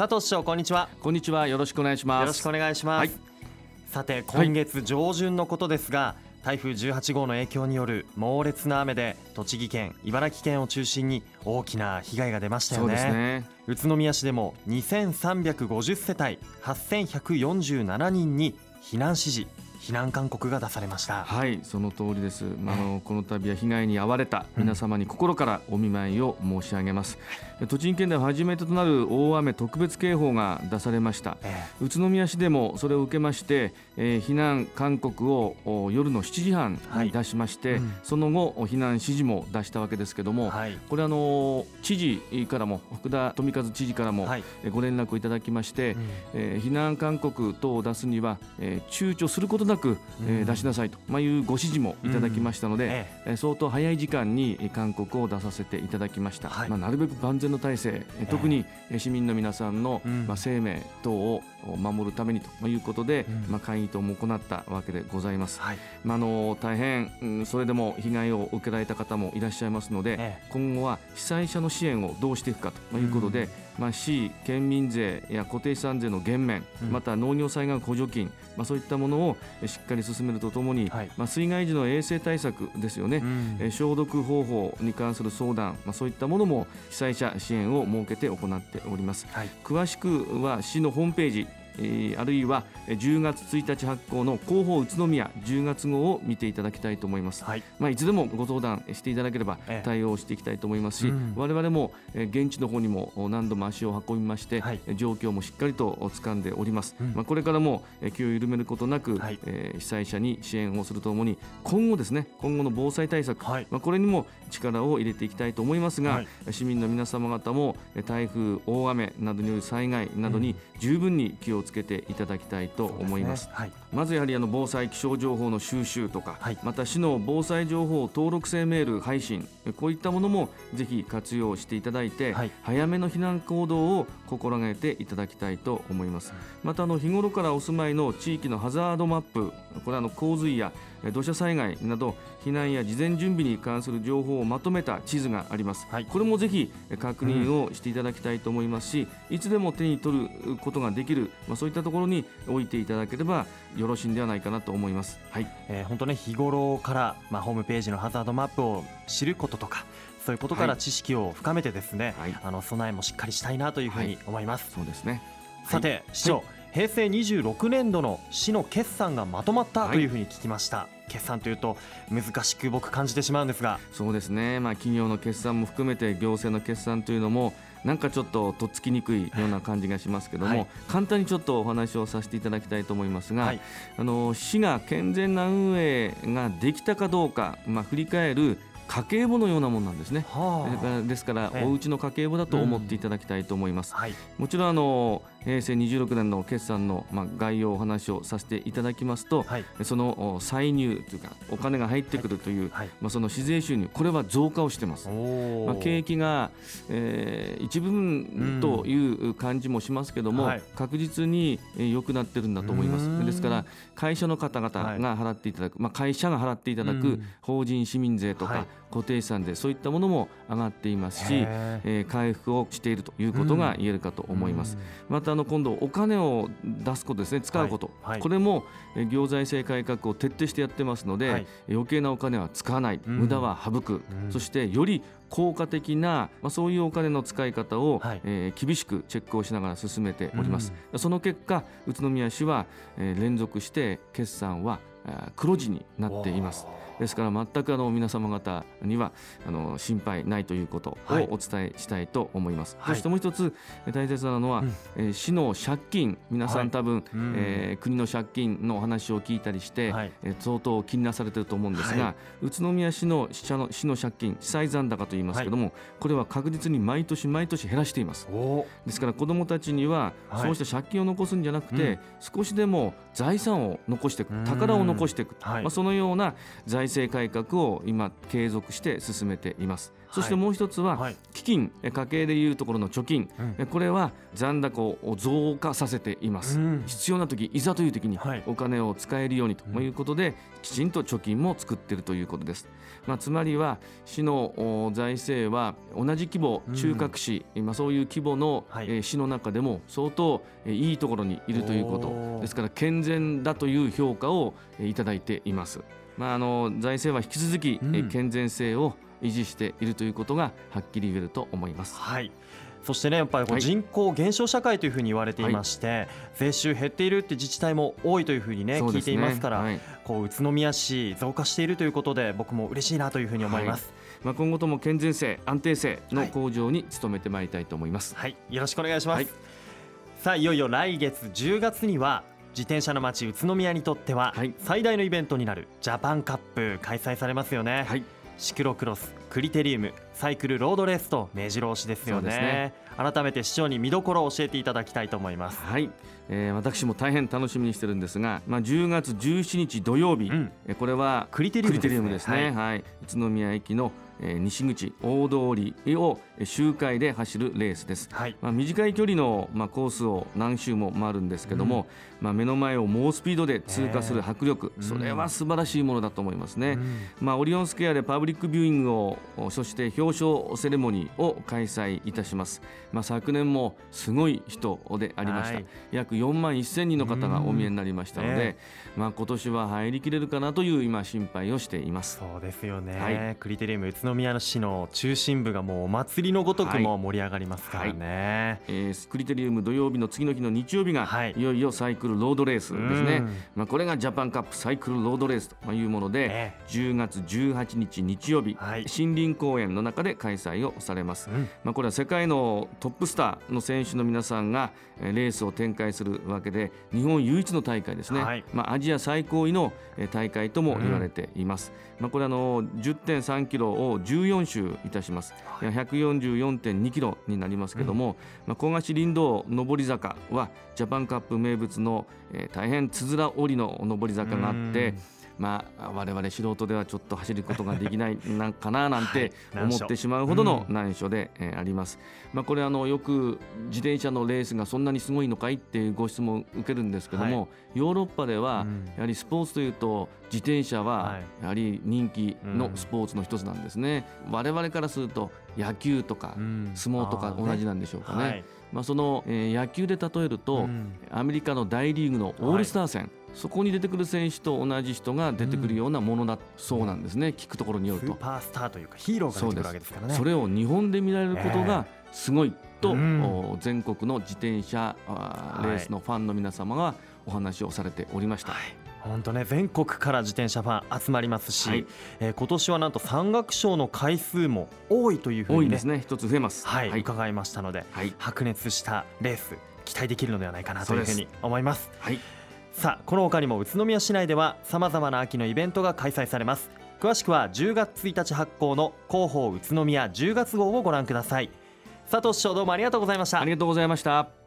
佐藤市長こんにちは。こんにちは。よろしくお願いします。よろしくお願いします、はい、さて今月上旬のことですが、はい台風18号の影響による猛烈な雨で栃木県茨城県を中心に大きな被害が出ましたよね、ね、宇都宮市でも2350世帯8147人に避難指示避難勧告が出されました。はいその通りです、まあ、のこの度は被害に遭われた皆様に心からお見舞いを申し上げます、うん、栃木県では初めてとなる大雨特別警報が出されました、えー、宇都宮市でもそれを受けまして、えー、避難勧告を夜の7時半に出しまして、はいうん、その後避難指示も出したわけですけども、はい、これあの知事からも福田富和知事からもご連絡をいただきまして、うん、えー、避難勧告等を出すには、えー、躊躇することなく、えー、出しなさいと、まあ、いうご指示もいただきましたので、えー、相当早い時間に勧告を出させていただきました、はい、まあ、なるべく万全の体制、特に市民の皆さんの、まあ、生命等を守るためにということで、まあ、会議等も行ったわけでございます、はい、まあ、あの大変、うん、それでも被害を受けられた方もいらっしゃいますので、今後は被災者の支援をどうしていくかということで、まあ、市、県民税や固定資産税の減免、また農業災害補助金、まあ、そういったものをしっかり進めるとともに、はい、まあ、水害時の衛生対策ですよね、うん、消毒方法に関する相談、まあ、そういったものも被災者支援を設けて行っております。はい、詳しくは市のホームページえー、あるいは10月1日発行の広報宇都宮10月号を見ていただきたいと思います、はい。まあ、いつでもご相談していただければ対応していきたいと思いますし、ええうん、我々も現地の方にも何度も足を運びまして、はい、状況もしっかりと掴んでおります、うん、まあ、これからも気を緩めることなく、はい、えー、被災者に支援をするとともに今後ですね今後の防災対策、はい、まあ、これにも力を入れていきたいと思いますが、市民の皆様方も台風大雨などによる災害などに十分に気をつけていただきたいと思います、ね。はい、まずやはりあの防災気象情報の収集とか、はい、また市の防災情報登録制メール配信こういったものもぜひ活用していただいて、はい、早めの避難行動を心がけていただきたいと思います。またあの日頃からお住まいの地域のハザードマップこれはあの洪水や土砂災害など避難や事前準備に関する情報をまとめた地図があります、はい、これもぜひ確認をしていただきたいと思いますし、うん、いつでも手に取ることができる、まあ、そういったところに置いていただければよろしいんではないかなと思います、はい。えー、本当ね日頃から、まあ、ホームページのハザードマップを知ることとかそういうことから知識を深めてですね、はい、あの備えもしっかりしたいなというふうに思います、そうですね。さて、市長、平成26年度の市の決算がまとまったというふうに聞きました、はい、決算というと難しく僕感じてしまうんですが。そうですね、まあ、企業の決算も含めて行政の決算というのもなんかちょっととっつきにくいような感じがしますけども、はい、簡単にちょっとお話をさせていただきたいと思いますが、はい、あの市が健全な運営ができたかどうか、まあ、振り返る家計簿のようなものなんですね、はあ、ですからお家の家計簿だと思っていただきたいと思います、うんはい、もちろんあの平成26年の決算のまあ概要お話をさせていただきますと、はい、その歳入というかお金が入ってくるという、はい、まあその市税収入これは増加をしてます。まあ景気が、えー、一部分という感じもしますけども、はい、確実に良くなってるんだと思います。ですから会社の方々が払っていただく、まあ会社が払っていただく法人市民税とか固定資産税そういったものも上がっていますし、えー、回復をしているということが言えるかと思います。またあの今度お金を出すことですね。使うこと、はい。はい、これも行財政改革を徹底してやってますので、はい、余計なお金は使わない、うん、無駄は省く、うん、そしてより効果的な、まあ、そういうお金の使い方を、はい、えー、厳しくチェックをしながら進めております、うん、その結果宇都宮市は、えー、連続して決算は黒字になっています。ですから全くあの皆様方にはあの心配ないということをお伝えしたいと思います、はい、そしてもう一つ大切なのは、うん、市の借金。皆さん多分、はい、えー、国の借金の話を聞いたりして、はい、え相当気になされていると思うんですが、はい、宇都宮市の市の市の借金市債残高と言いますけども、これは確実に毎年毎年減らしています。ですから子どもたちにはそうした借金を残すんじゃなくて、うん、少しでも財産を残していく宝を残していく、まあ、そのような財政改革を今継続して進めています。そしてもう一つは、はい、基金家計でいうところの貯金、うん、これは残高を増加させています、うん、必要な時いざという時にお金を使えるようにということで、きちんと貯金も作っているということです、まあ、つまりは市の財政は同じ規模中核市、うん、今そういう規模の、はい、市の中でも相当いいところにいるということ。ですから健全だという評価をいただいています。まあ、あの財政は引き続き、健全性を維持しているということがはっきり言えると思います。はい。そしてねやっぱり人口減少社会というふうに言われていまして、はい、税収減っているって自治体も多いというふうにね、ね、聞いていますから、はい、こう宇都宮市増加しているということで僕も嬉しいなというふうに思います、はい、まあ今後とも健全性安定性の向上に努めてまいりたいと思います。はい、よろしくお願いします、さあいよいよ来月10月には自転車の街宇都宮にとっては最大のイベントになるジャパンカップ開催されますよね、はい。シクロクロスクリテリウムサイクルロードレースと目白押しですよね、ね、改めて市長に見どころを教えていただきたいと思います。はい、えー、私も大変楽しみにしてるんですが、まあ、10月17日土曜日、うん、これはクリテリウムですね、ね、はい、はい、宇都宮駅のえ西口大通りを周回で走るレースです、はい、まあ、短い距離の、まあ、コースを何周も回るんですけども、うん、まあ、目の前を猛スピードで通過する迫力、えー、それは素晴らしいものだと思いますね、うん、まあ、オリオンスクエアでパブリックビューイングをそして表彰セレモニーを開催いたします、まあ、昨年もすごい人でありました、はい、約4万1000人の方がお見えになりましたので、えー、まあ、今年は入りきれるかなという今心配をしています。そうですよね、はい、クリテリウム宇都宮市の中心部がもうお祭りのごとくも盛り上がりますからね、はい、えー、スクリテリウム土曜日の次の日の日曜日が、はい、いよいよサイクルロードレースですね、まあ、これがジャパンカップサイクルロードレースというもので、えー、10月18日日曜日、はい、森林公園の中で開催をされます、うん、まあ、これは世界のトップスターの選手の皆さんがレースを展開するわけで日本唯一の大会ですね、はい、まあ、アジア最高位の大会とも言われています、うん、まあ、これあの10.3キロを14周いたします、はい、144.2キロになりますけども、うん、まあ、小菓子林道上り坂はジャパンカップ名物の、えー、大変つづら折りの上り坂があって、まあ、我々素人ではちょっと走ることができないなんかななんて 思ってしまうほどの難所で、えあります。まあ、これあのよく自転車のレースがそんなにすごいのかいっていうご質問を受けるんですけども、はい、ヨーロッパではやはりスポーツというと自転車はやはり人気のスポーツの一つなんですね。我々からすると野球とか相撲とか同じなんでしょうかね。はい。まあ、その、えー、野球で例えると、うん、アメリカの大リーグのオールスター戦、はい、そこに出てくる選手と同じ人が出てくるようなものだそうなんですね、うん、聞くところによると。スーパースターというかヒーローが出てくるわけですからね。それを日本で見られることがすごいと、えー、全国の自転車レースのファンの皆様がお話をされておりました。はい。本当ね全国から自転車ファン集まりますし、はい、えー、今年はなんと山岳賞の回数も多いというふうに、ね、多いですね。一つ増えます、はい、はい、伺いましたので、はい、白熱したレース期待できるのではないかなというふうに思います。はい、さあこの他にも宇都宮市内ではさまざまな秋のイベントが開催されます。詳しくは10月1日発行の広報宇都宮10月号をご覧ください。佐藤市長どうもありがとうございました。ありがとうございました。